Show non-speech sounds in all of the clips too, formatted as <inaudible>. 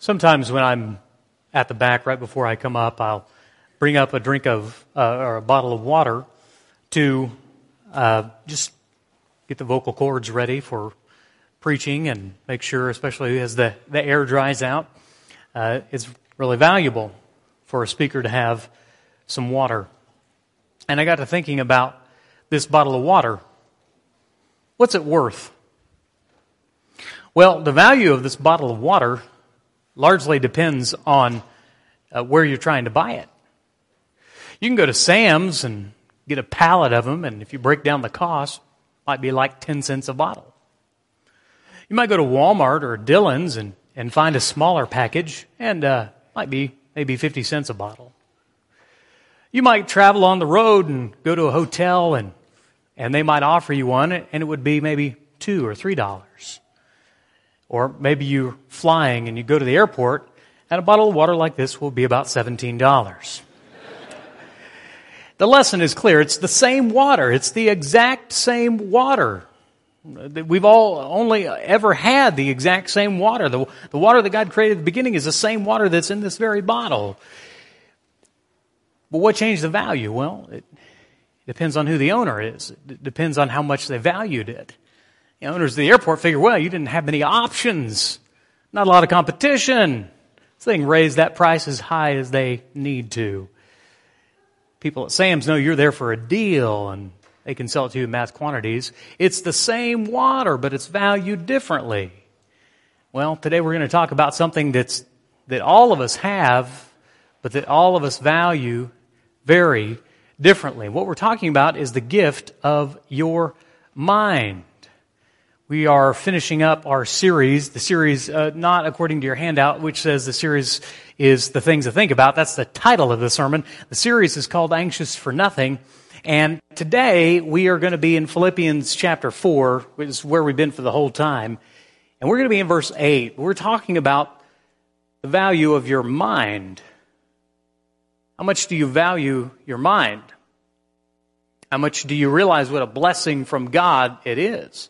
Sometimes when I'm at the back right before I come up, I'll bring up a drink of uh, or a bottle of water to uh, just get the vocal cords ready for preaching and make sure, especially as the, the air dries out, uh, it's really valuable for a speaker to have some water. And I got to thinking about this bottle of water. What's it worth? Well, the value of this bottle of water largely depends on uh, where you're trying to buy it. You can go to Sam's and get a pallet of them, and if you break down the cost, might be like 10 cents a bottle. You might go to Walmart or Dillon's and, and find a smaller package, and uh, might be maybe 50 cents a bottle. You might travel on the road and go to a hotel, and, and they might offer you one, and it would be maybe two or three dollars. Or maybe you're flying and you go to the airport, and a bottle of water like this will be about $17. the lesson is clear. It's the same water. It's the exact same water. We've all only ever had the exact same water. The, the water that God created at the beginning is the same water that's in this very bottle. But what changed the value? Well, it depends on who the owner is. It depends on how much they valued it. The owners of the airport figure, well, you didn't have many options, not a lot of competition. So they can raise that price as high as they need to. People at Sam's know you're there for a deal and they can sell it to you in mass quantities. It's the same water, but it's valued differently. Well, today we're going to talk about something that's, that all of us have, but that all of us value very differently. What we're talking about is the gift of your mind. We are finishing up our series, the series uh, not according to your handout, which says the series is the things to think about. That's the title of the sermon. The series is called Anxious for Nothing. And today we are going to be in Philippians chapter 4, which is where we've been for the whole time. And we're going to be in verse 8. We're talking about the value of your mind. How much do you value your mind? How much do you realize what a blessing from God it is?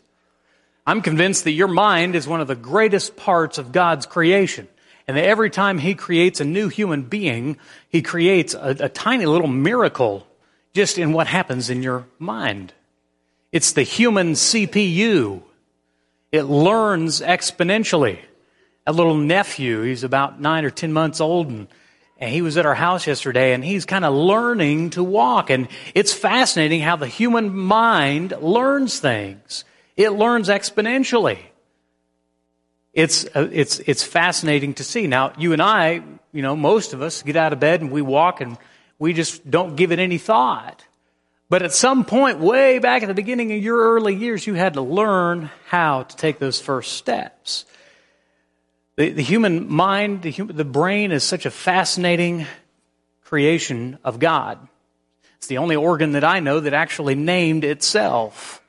I'm convinced that your mind is one of the greatest parts of God's creation. And that every time He creates a new human being, He creates a, a tiny little miracle just in what happens in your mind. It's the human CPU. It learns exponentially. A little nephew, he's about nine or ten months old, and, and he was at our house yesterday, and he's kind of learning to walk. And it's fascinating how the human mind learns things it learns exponentially. It's, uh, it's, it's fascinating to see. Now, you and I, you know, most of us get out of bed and we walk and we just don't give it any thought. But at some point, way back at the beginning of your early years, you had to learn how to take those first steps. The, the human mind, the, human, the brain is such a fascinating creation of God. It's the only organ that I know that actually named itself.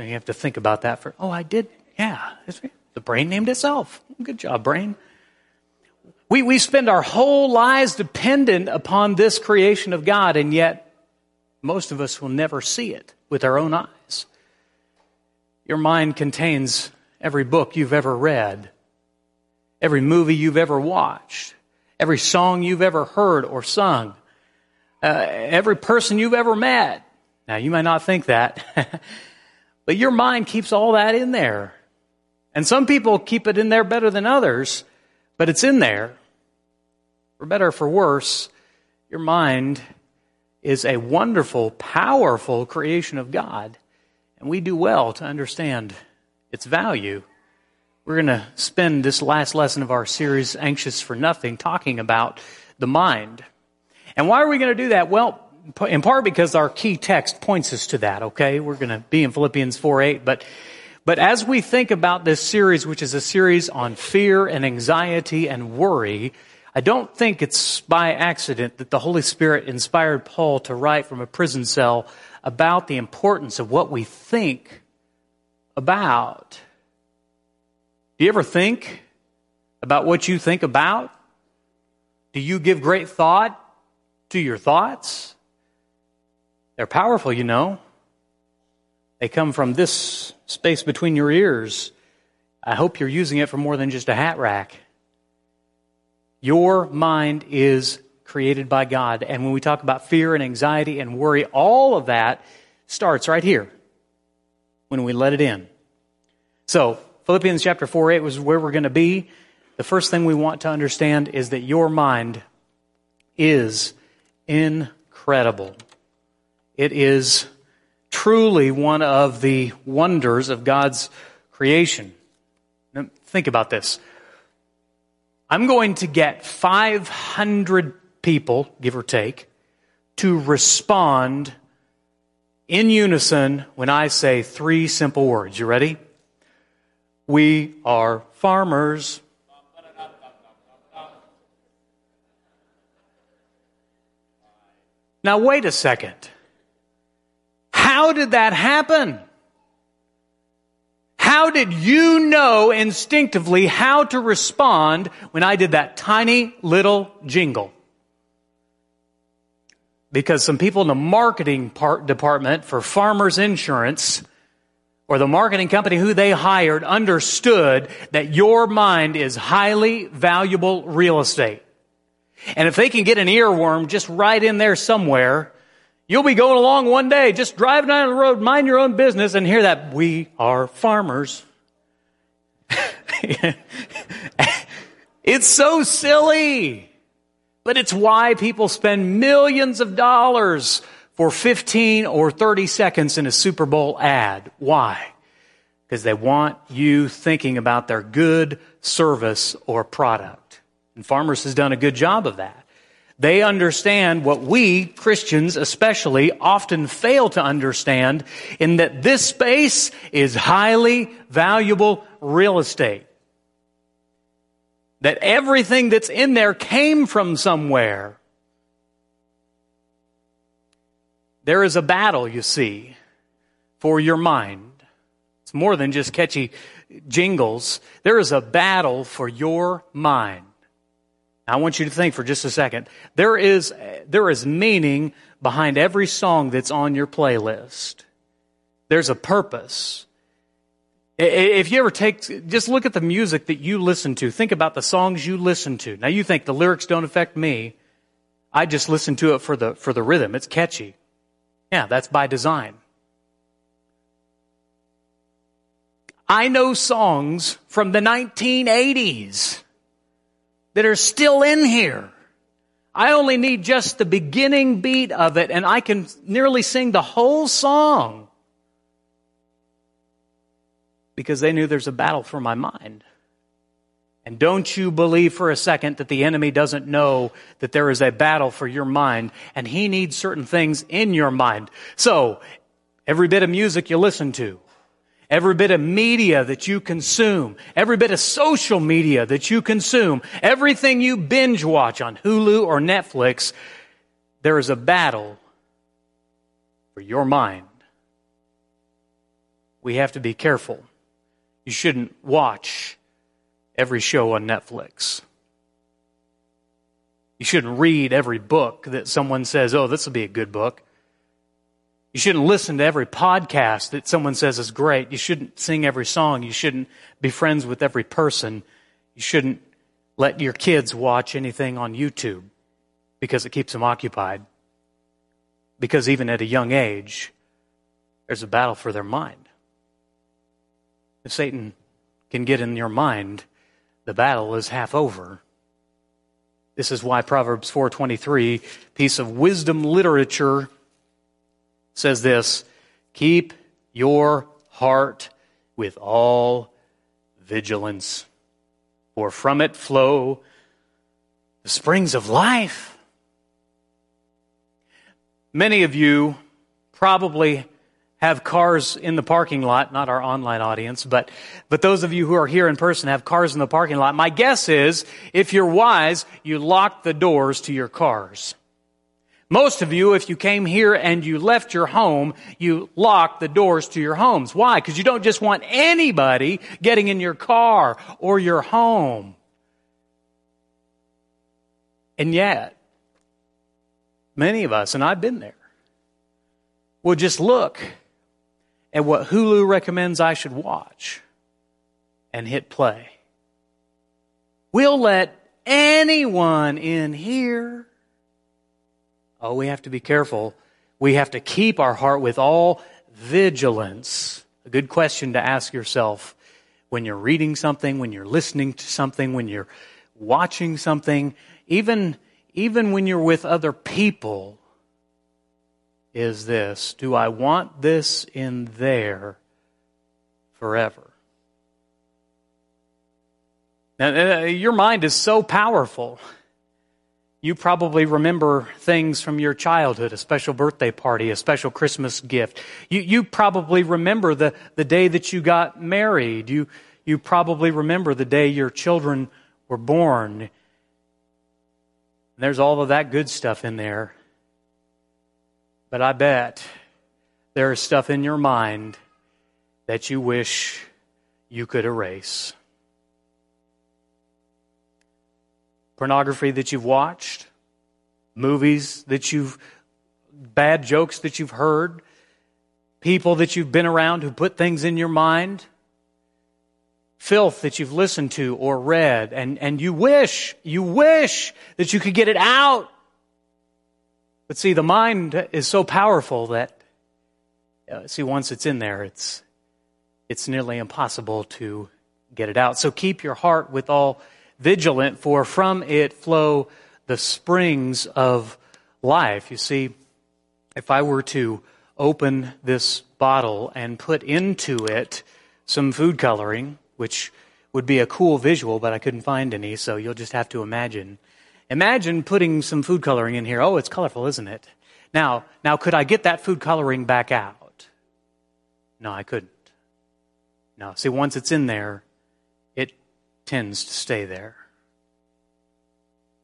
So you have to think about that for, oh, I did. Yeah. The brain named itself. Good job, brain. We, we spend our whole lives dependent upon this creation of God, and yet most of us will never see it with our own eyes. Your mind contains every book you've ever read, every movie you've ever watched, every song you've ever heard or sung, uh, every person you've ever met. Now, you might not think that. <laughs> But your mind keeps all that in there. And some people keep it in there better than others, but it's in there. For better or for worse, your mind is a wonderful, powerful creation of God. And we do well to understand its value. We're going to spend this last lesson of our series, Anxious for Nothing, talking about the mind. And why are we going to do that? Well, in part because our key text points us to that, okay? We're going to be in Philippians 4 8. But, but as we think about this series, which is a series on fear and anxiety and worry, I don't think it's by accident that the Holy Spirit inspired Paul to write from a prison cell about the importance of what we think about. Do you ever think about what you think about? Do you give great thought to your thoughts? They're powerful, you know. They come from this space between your ears. I hope you're using it for more than just a hat rack. Your mind is created by God. And when we talk about fear and anxiety and worry, all of that starts right here when we let it in. So, Philippians chapter 4 8 was where we're going to be. The first thing we want to understand is that your mind is incredible. It is truly one of the wonders of God's creation. Now, think about this. I'm going to get 500 people, give or take, to respond in unison when I say three simple words. You ready? We are farmers. Now, wait a second. How did that happen? How did you know instinctively how to respond when I did that tiny little jingle? Because some people in the marketing part department for Farmers Insurance or the marketing company who they hired understood that your mind is highly valuable real estate. And if they can get an earworm just right in there somewhere, you'll be going along one day, just driving down the road, mind your own business, and hear that we are farmers. <laughs> it's so silly. But it's why people spend millions of dollars for 15 or 30 seconds in a Super Bowl ad. Why? Because they want you thinking about their good service or product. And Farmers has done a good job of that. They understand what we, Christians especially, often fail to understand in that this space is highly valuable real estate that everything that's in there came from somewhere. There is a battle, you see, for your mind. It's more than just catchy jingles. There is a battle for your mind. I want you to think for just a second. There is, there is meaning behind every song that's on your playlist. There's a purpose. If you ever take, just look at the music that you listen to. Think about the songs you listen to. Now you think the lyrics don't affect me. I just listen to it for the, for the rhythm. It's catchy. Yeah, that's by design. I know songs from the 1980s that are still in here. I only need just the beginning beat of it and I can nearly sing the whole song because they knew there's a battle for my mind. And don't you believe for a second that the enemy doesn't know that there is a battle for your mind and he needs certain things in your mind. So, every bit of music you listen to, every bit of media that you consume, every bit of social media that you consume, everything you binge watch on Hulu or Netflix, there is a battle for your mind. We have to be careful. You shouldn't watch every show on Netflix. You shouldn't read every book that someone says, oh, this will be a good book. You shouldn't listen to every podcast that someone says is great. You shouldn't sing every song. You shouldn't be friends with every person. You shouldn't let your kids watch anything on YouTube because it keeps them occupied. Because even at a young age, there's a battle for their mind. If Satan can get in your mind, the battle is half over. This is why Proverbs 4:23, piece of wisdom literature says this, keep your heart with all vigilance, for from it flow the springs of life. Many of you probably have cars in the parking lot, not our online audience, but, but those of you who are here in person have cars in the parking lot. My guess is, if you're wise, you lock the doors to your cars. Most of you, if you came here and you left your home, you lock the doors to your homes. Why? Because you don't just want anybody getting in your car or your home. And yet, many of us, and I've been there, will just look at what Hulu recommends I should watch and hit play. We'll let anyone in here? Oh, we have to be careful. We have to keep our heart with all vigilance. A good question to ask yourself when you're reading something, when you're listening to something, when you're watching something, even, even when you're with other people, is this Do I want this in there forever? Now, uh, your mind is so powerful. You probably remember things from your childhood, a special birthday party, a special Christmas gift. You, you probably remember the, the day that you got married. You, you probably remember the day your children were born. And there's all of that good stuff in there. But I bet there is stuff in your mind that you wish you could erase. Pornography that you've watched, movies that you've, bad jokes that you've heard, people that you've been around who put things in your mind, filth that you've listened to or read, and, and you wish, you wish that you could get it out. But see, the mind is so powerful that, uh, see, once it's in there, it's, it's nearly impossible to get it out. So keep your heart with all vigilant, for from it flow the springs of life. You see, if I were to open this bottle and put into it some food coloring, which would be a cool visual, but I couldn't find any, so you'll just have to imagine. Imagine putting some food coloring in here. Oh, it's colorful, isn't it? Now, now could I get that food coloring back out? No, I couldn't. No, see, once it's in there, tends to stay there.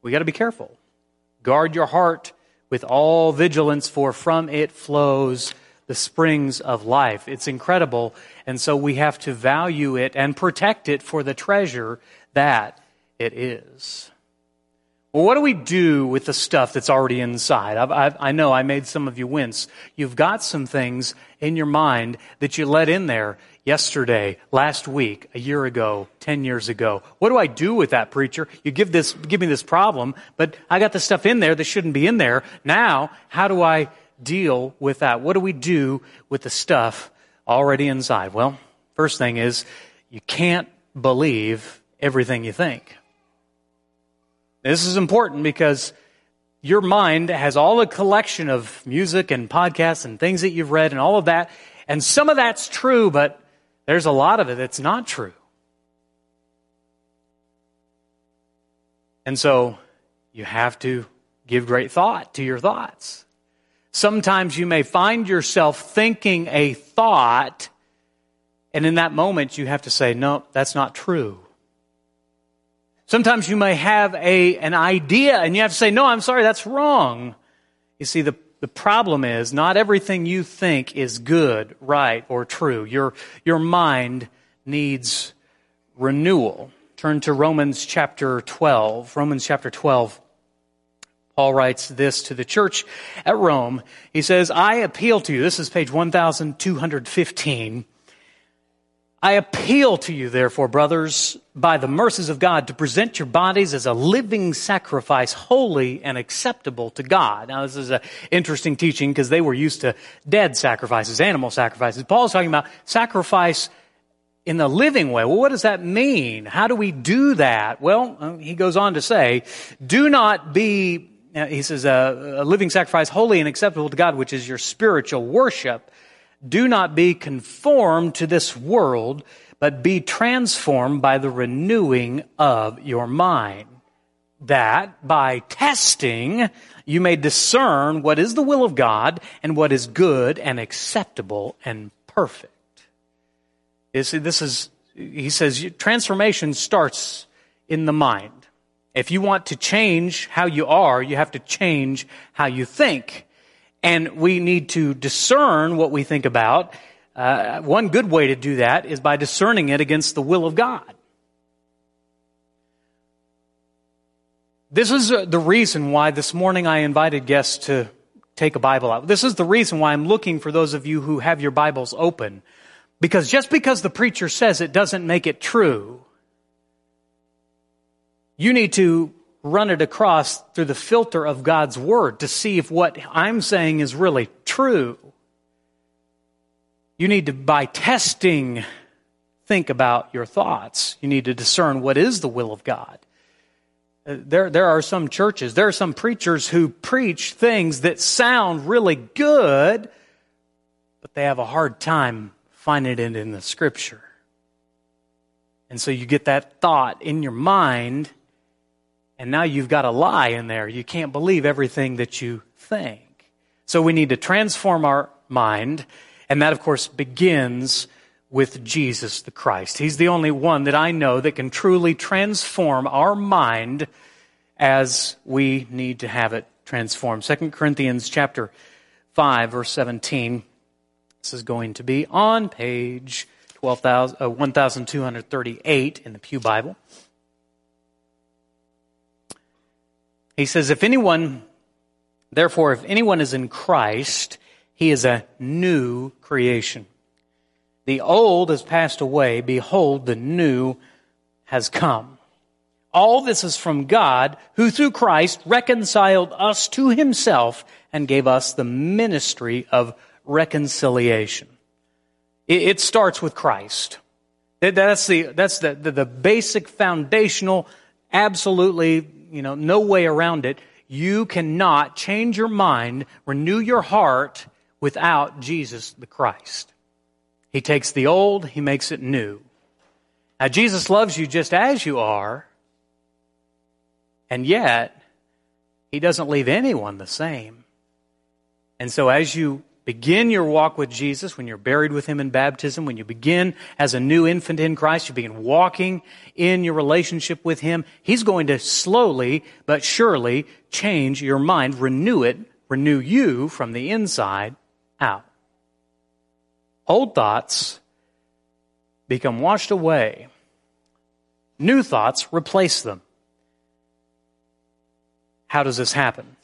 We got to be careful. Guard your heart with all vigilance, for from it flows the springs of life. It's incredible, and so we have to value it and protect it for the treasure that it is. Well, what do we do with the stuff that's already inside? I've, I've, i know I made some of you wince. You've got some things in your mind that you let in there yesterday, last week, a year ago, 10 years ago. What do I do with that, preacher? You give this, give me this problem, but I got the stuff in there that shouldn't be in there. Now, how do I deal with that? What do we do with the stuff already inside? Well, first thing is you can't believe everything you think. This is important because your mind has all a collection of music and podcasts and things that you've read and all of that. And some of that's true, but there's a lot of it that's not true. And so you have to give great thought to your thoughts. Sometimes you may find yourself thinking a thought, and in that moment you have to say, no, that's not true. Sometimes you may have a, an idea and you have to say, no, I'm sorry, that's wrong. You see, the the problem is not everything you think is good, right, or true. Your, your mind needs renewal. Turn to Romans chapter 12. Romans chapter 12. Paul writes this to the church at Rome. He says, I appeal to you. This is page 1215. I appeal to you, therefore, brothers, by the mercies of God, to present your bodies as a living sacrifice, holy and acceptable to God. Now, this is an interesting teaching because they were used to dead sacrifices, animal sacrifices. Paul's talking about sacrifice in the living way. Well, what does that mean? How do we do that? Well, uh, he goes on to say, do not be, uh, he says, a living sacrifice, holy and acceptable to God, which is your spiritual worship. Do not be conformed to this world, but be transformed by the renewing of your mind. That by testing, you may discern what is the will of God and what is good and acceptable and perfect. You see, this is, he says, transformation starts in the mind. If you want to change how you are, you have to change how you think. And we need to discern what we think about. Uh, one good way to do that is by discerning it against the will of God. This is uh, the reason why this morning I invited guests to take a Bible out. This is the reason why I'm looking for those of you who have your Bibles open. Because just because the preacher says it doesn't make it true. You need to run it across through the filter of God's Word to see if what I'm saying is really true. You need to, by testing, think about your thoughts. You need to discern what is the will of God. Uh, there, there are some churches, there are some preachers who preach things that sound really good, but they have a hard time finding it in the scripture. And so you get that thought in your mind, and now you've got a lie in there. You can't believe everything that you think. So we need to transform our mind, and that, of course, begins with Jesus the Christ. He's the only one that I know that can truly transform our mind as we need to have it transformed. 2 Corinthians chapter 5 verse 17. This is going to be on page 12, uh, 1238 in the Pew Bible. He says, if anyone, therefore, if anyone is in Christ, he is a new creation. The old has passed away. Behold, the new has come. All this is from God, who through Christ reconciled us to himself and gave us the ministry of reconciliation. It, starts with Christ. That's the, that's the, the, the basic foundational, absolutely, you know, no way around it. You cannot change your mind, renew your heart without Jesus the Christ. He takes the old, he makes it new. Now, Jesus loves you just as you are, and yet, he doesn't leave anyone the same. And so, as you begin your walk with Jesus, when you're buried with Him in baptism, when you begin as a new infant in Christ, you begin walking in your relationship with Him, He's going to slowly but surely change your mind, renew it, renew you from the inside out. Old thoughts become washed away. New thoughts replace them. How does this happen?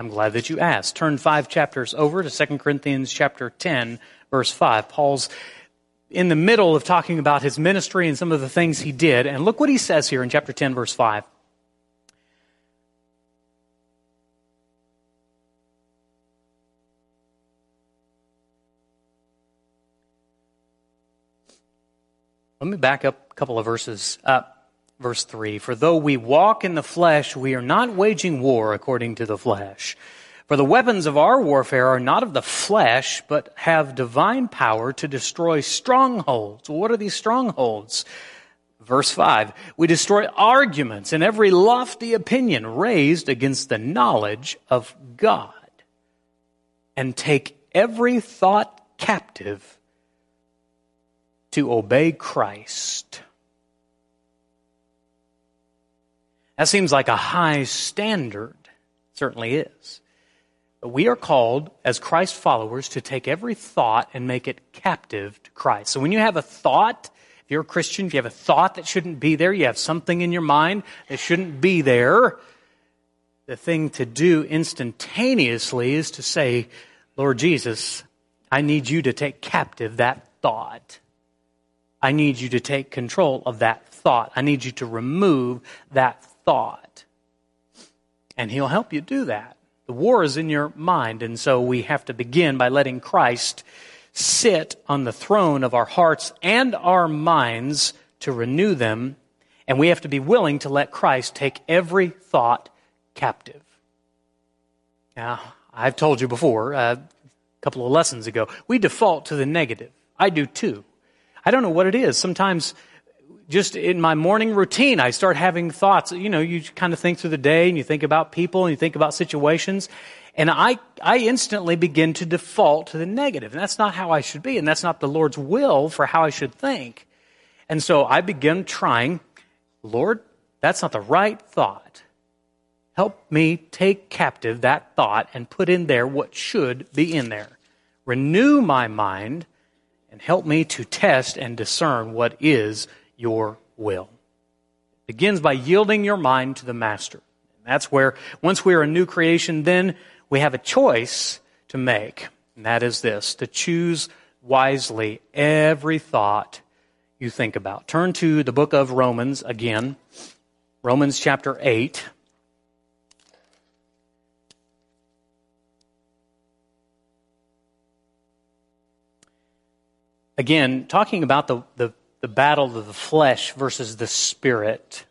I'm glad that you asked. Turn five chapters over to 2 Corinthians chapter 10, verse 5. Paul's in the middle of talking about his ministry and some of the things he did. And look what he says here in chapter 10, verse 5. Let me back up a couple of verses. Uh, verse 3 For though we walk in the flesh, we are not waging war according to the flesh. For the weapons of our warfare are not of the flesh, but have divine power to destroy strongholds. What are these strongholds? Verse 5 We destroy arguments and every lofty opinion raised against the knowledge of God, and take every thought captive to obey Christ. That seems like a high standard. It certainly is. But we are called as Christ followers to take every thought and make it captive to Christ. So when you have a thought, if you're a Christian, if you have a thought that shouldn't be there, you have something in your mind that shouldn't be there, the thing to do instantaneously is to say, Lord Jesus, I need you to take captive that thought. I need you to take control of that thought. I need you to remove that thought. And He'll help you do that. The war is in your mind, and so we have to begin by letting Christ sit on the throne of our hearts and our minds to renew them, and we have to be willing to let Christ take every thought captive. Now, I've told you before, uh, a couple of lessons ago, we default to the negative. I do too. I don't know what it is. Sometimes just in my morning routine, I start having thoughts. You know, you kind of think through the day and you think about people and you think about situations. And I, I instantly begin to default to the negative. And that's not how I should be. And that's not the Lord's will for how I should think. And so I begin trying, Lord, that's not the right thought. Help me take captive that thought and put in there what should be in there. Renew my mind and help me to test and discern what is your will. It begins by yielding your mind to the master. That's where, once we are a new creation, then we have a choice to make. And that is this, to choose wisely every thought you think about. Turn to the book of Romans again. Romans chapter 8. Again, talking about the, the, the battle of the flesh versus the spirit.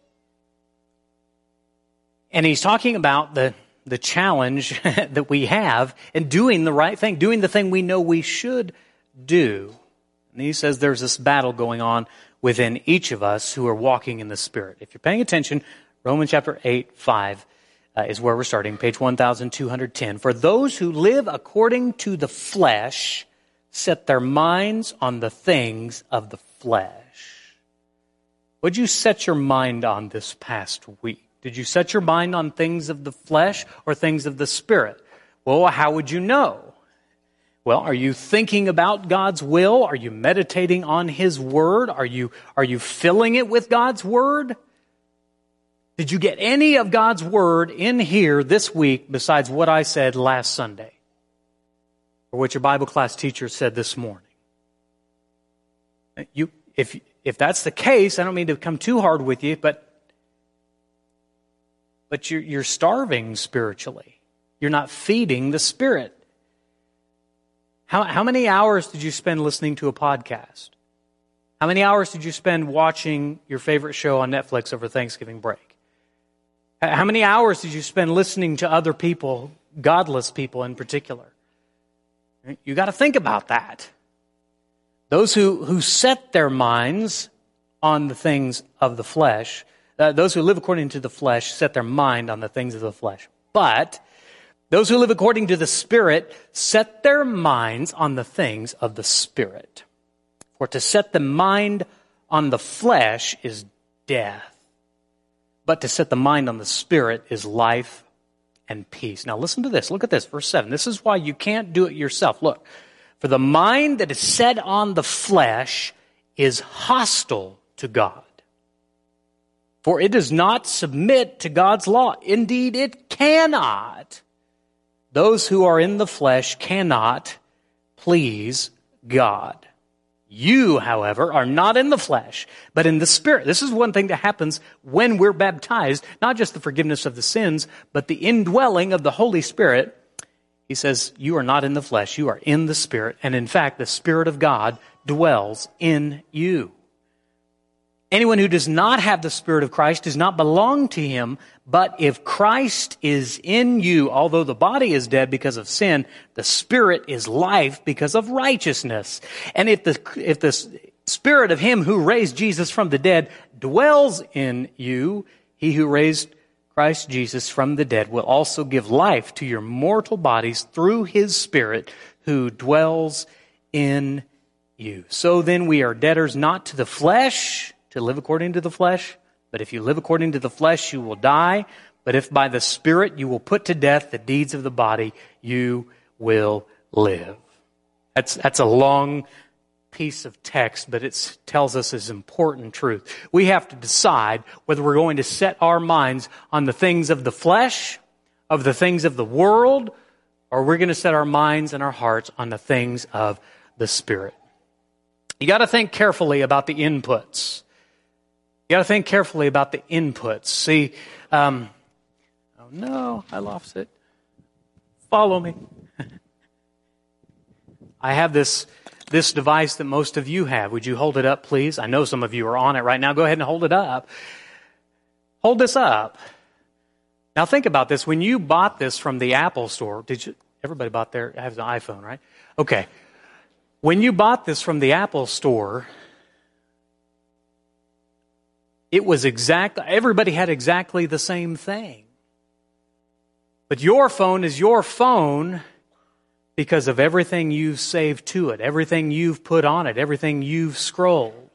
And he's talking about the, the challenge <laughs> that we have in doing the right thing, doing the thing we know we should do. And he says there's this battle going on within each of us who are walking in the Spirit. If you're paying attention, Romans chapter 8, 5 uh, is where we're starting, page 1210. For those who live according to the flesh set their minds on the things of the flesh. what'd you set your mind on this past week? Did you set your mind on things of the flesh or things of the spirit? Well, how would you know? Well, are you thinking about God's will? Are you meditating on His Word? Are you, are you filling it with God's Word? Did you get any of God's Word in here this week besides what I said last Sunday? Or what your Bible class teacher said this morning? You, if, if that's the case, I don't mean to come too hard with you, but but you're, you're starving spiritually. You're not feeding the Spirit. How, how many hours did you spend listening to a podcast? How many hours did you spend watching your favorite show on Netflix over Thanksgiving break? How many hours did you spend listening to other people, godless people in particular? You got to think about that. Those who, who set their minds on the things of the flesh uh, those who live according to the flesh set their mind on the things of the flesh. But those who live according to the Spirit set their minds on the things of the Spirit. For to set the mind on the flesh is death, but to set the mind on the Spirit is life and peace. Now listen to this. Look at this, verse 7. This is why you can't do it yourself. Look, for the mind that is set on the flesh is hostile to God. For it does not submit to God's law. Indeed, it cannot. Those who are in the flesh cannot please God. You, however, are not in the flesh, but in the Spirit. This is one thing that happens when we're baptized, not just the forgiveness of the sins, but the indwelling of the Holy Spirit. He says, You are not in the flesh, you are in the Spirit, and in fact, the Spirit of God dwells in you. Anyone who does not have the Spirit of Christ does not belong to him. But if Christ is in you, although the body is dead because of sin, the Spirit is life because of righteousness. And if the, if the Spirit of him who raised Jesus from the dead dwells in you, he who raised Christ Jesus from the dead will also give life to your mortal bodies through his Spirit who dwells in you. So then we are debtors not to the flesh, to live according to the flesh. But if you live according to the flesh, you will die. But if by the Spirit you will put to death the deeds of the body, you will live. That's, that's a long piece of text, but it tells us this important truth. We have to decide whether we're going to set our minds on the things of the flesh, of the things of the world, or we're going to set our minds and our hearts on the things of the Spirit. You got to think carefully about the inputs. You got to think carefully about the inputs. See, um, oh no, I lost it. Follow me. <laughs> I have this this device that most of you have. Would you hold it up, please? I know some of you are on it right now. Go ahead and hold it up. Hold this up. Now think about this. When you bought this from the Apple store, did you? Everybody bought their has an iPhone, right? Okay. When you bought this from the Apple store, it was exact, everybody had exactly the same thing. But your phone is your phone because of everything you've saved to it, everything you've put on it, everything you've scrolled.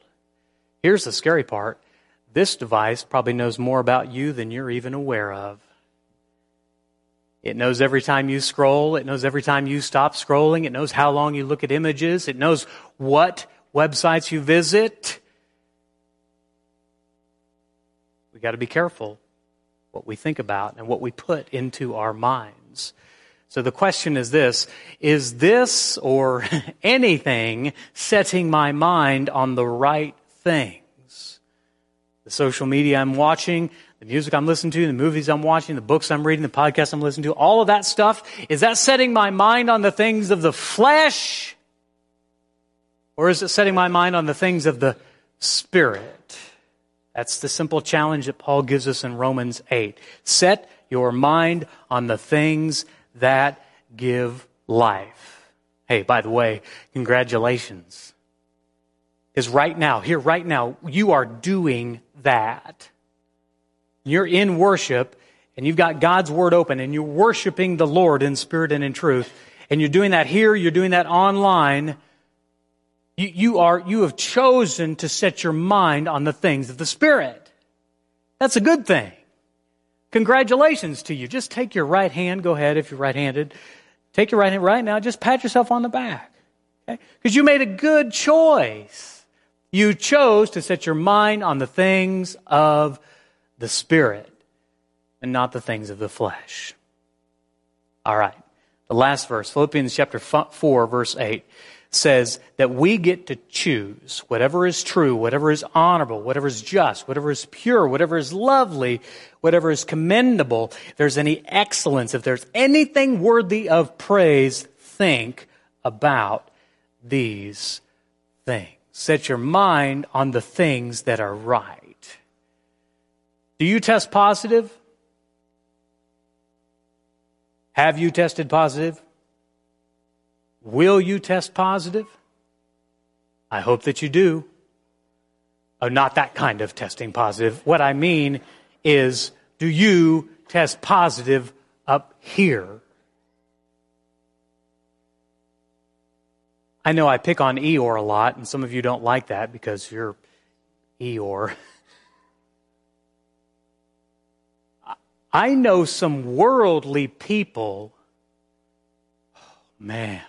Here's the scary part. This device probably knows more about you than you're even aware of. It knows every time you scroll. It knows every time you stop scrolling. It knows how long you look at images. It knows what websites you visit. We got to be careful what we think about and what we put into our minds. So the question is this, is this or <laughs> anything setting my mind on the right things? the social media I'm watching, the music I'm listening to, the movies I'm watching, the books I'm reading, the podcasts I'm listening to, all of that stuff, is that setting my mind on the things of the flesh? Or is it setting my mind on the things of the Spirit? That's the simple challenge that Paul gives us in Romans 8. Set your mind on the things that give life. Hey, by the way, congratulations. Because right now, here, right now, you are doing that. You're in worship and you've got God's Word open and you're worshiping the Lord in spirit and in truth. And you're doing that here, you're doing that online. You, you are, you have chosen to set your mind on the things of the Spirit. That's a good thing. Congratulations to you. Just take your right hand, go ahead if you're right handed. Take your right hand right now, just pat yourself on the back. Okay? Because you made a good choice. You chose to set your mind on the things of the Spirit and not the things of the flesh. All right. The last verse, Philippians chapter 4, verse 8 says that we get to choose whatever is true, whatever is honorable, whatever is just, whatever is pure, whatever is lovely, whatever is commendable, if there's any excellence, if there's anything worthy of praise, think about these things. Set your mind on the things that are right. Do you test positive? Have you tested positive? Will you test positive? I hope that you do. Oh, not that kind of testing positive. What I mean is, do you test positive up here? I know I pick on Eeyore a lot, and some of you don't like that because you're Eeyore. I know some worldly people, oh, man,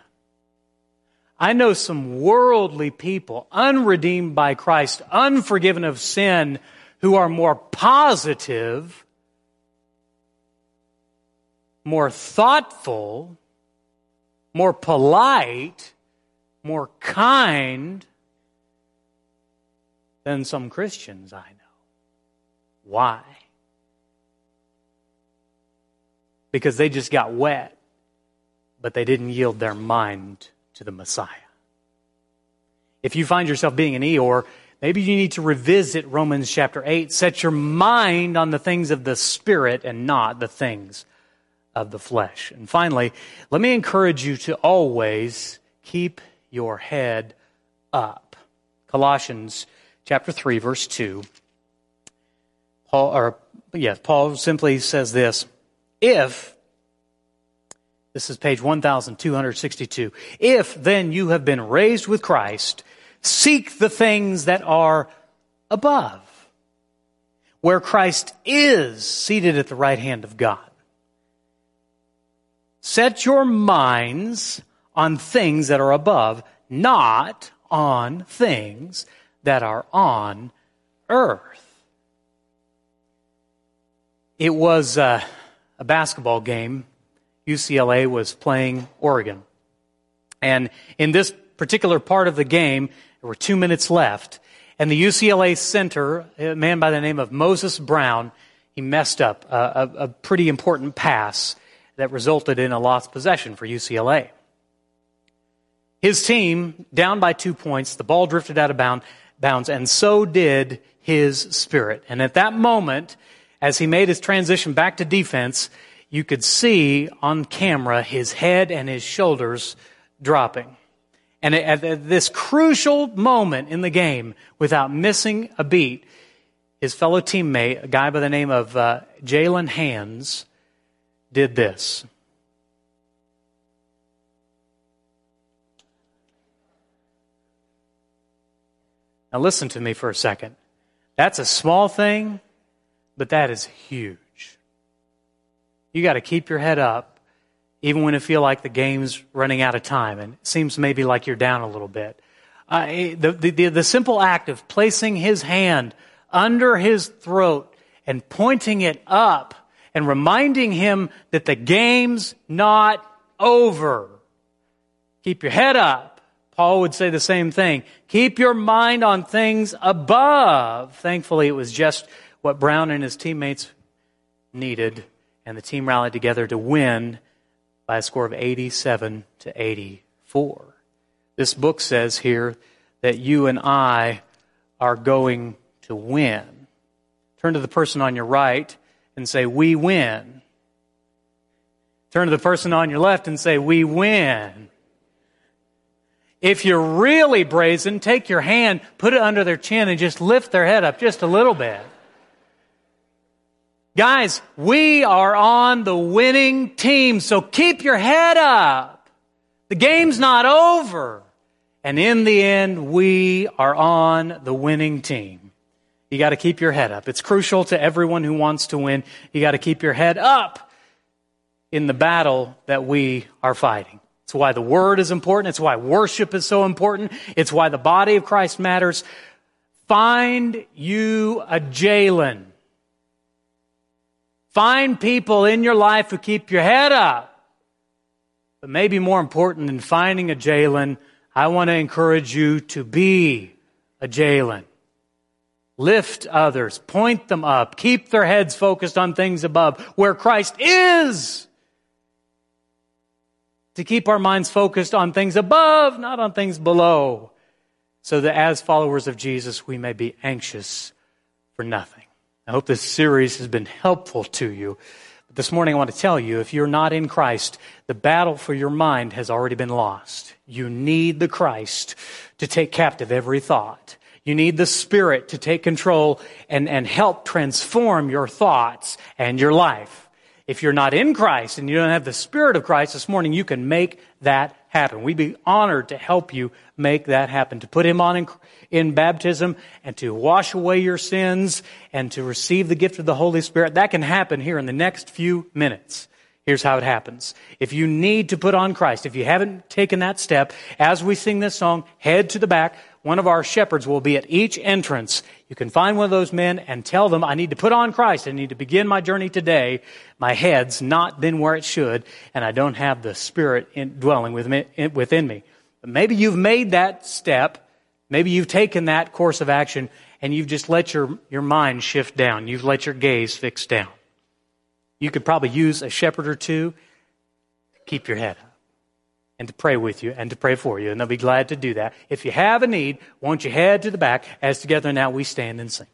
I know some worldly people, unredeemed by Christ, unforgiven of sin, who are more positive, more thoughtful, more polite, more kind than some Christians I know. Why? Because they just got wet, but they didn't yield their mind to the Messiah. If you find yourself being an Eeyore, maybe you need to revisit Romans chapter 8. Set your mind on the things of the Spirit and not the things of the flesh. And finally, let me encourage you to always keep your head up. Colossians chapter 3 verse 2. Paul or yes, Paul simply says this, if this is page 1262. If then you have been raised with Christ, seek the things that are above, where Christ is seated at the right hand of God. Set your minds on things that are above, not on things that are on earth. It was uh, a basketball game UCLA was playing Oregon. And in this particular part of the game, there were two minutes left. And the UCLA center, a man by the name of Moses Brown, he messed up a, a, a pretty important pass that resulted in a lost possession for UCLA. His team, down by two points, the ball drifted out of bound, bounds, and so did his spirit. And at that moment, as he made his transition back to defense, you could see on camera his head and his shoulders dropping. And at this crucial moment in the game, without missing a beat, his fellow teammate, a guy by the name of uh, Jaylen Hands, did this. Now, listen to me for a second. That's a small thing, but that is huge. You got to keep your head up, even when it feel like the game's running out of time and it seems maybe like you're down a little bit. Uh, the, the, the simple act of placing his hand under his throat and pointing it up and reminding him that the game's not over. Keep your head up. Paul would say the same thing. Keep your mind on things above. Thankfully, it was just what Brown and his teammates needed, and the team rallied together to win by a score of 87 to 84. This book says here that you and I are going to win. Turn to the person on your right and say, We win. Turn to the person on your left and say, We win. If you're really brazen, take your hand, put it under their chin, and just lift their head up just a little bit. Guys, we are on the winning team, so keep your head up. The game's not over. And in the end, we are on the winning team. You got to keep your head up. It's crucial to everyone who wants to win. You got to keep your head up in the battle that we are fighting. It's why the word is important. It's why worship is so important. It's why the body of Christ matters. Find you a Jaylen. Find people in your life who keep your head up. But maybe more important than finding a Jaylen, I want to encourage you to be a Jaylen. Lift others, point them up, keep their heads focused on things above, where Christ is to keep our minds focused on things above, not on things below, so that as followers of Jesus, we may be anxious for nothing. I hope this series has been helpful to you. But this morning, I want to tell you if you're not in Christ, the battle for your mind has already been lost. You need the Christ to take captive every thought. You need the Spirit to take control and, and help transform your thoughts and your life. If you're not in Christ and you don't have the Spirit of Christ this morning, you can make that happen. We'd be honored to help you make that happen, to put Him on in, in baptism and to wash away your sins and to receive the gift of the Holy Spirit. That can happen here in the next few minutes. Here's how it happens. If you need to put on Christ, if you haven't taken that step, as we sing this song, head to the back. One of our shepherds will be at each entrance. You can find one of those men and tell them, I need to put on Christ. I need to begin my journey today. My head's not been where it should, and I don't have the Spirit in, dwelling within me. But maybe you've made that step. Maybe you've taken that course of action and you've just let your, your mind shift down. You've let your gaze fix down. You could probably use a shepherd or two to keep your head up and to pray with you and to pray for you, and they'll be glad to do that. If you have a need, won't you head to the back as together now we stand and sing.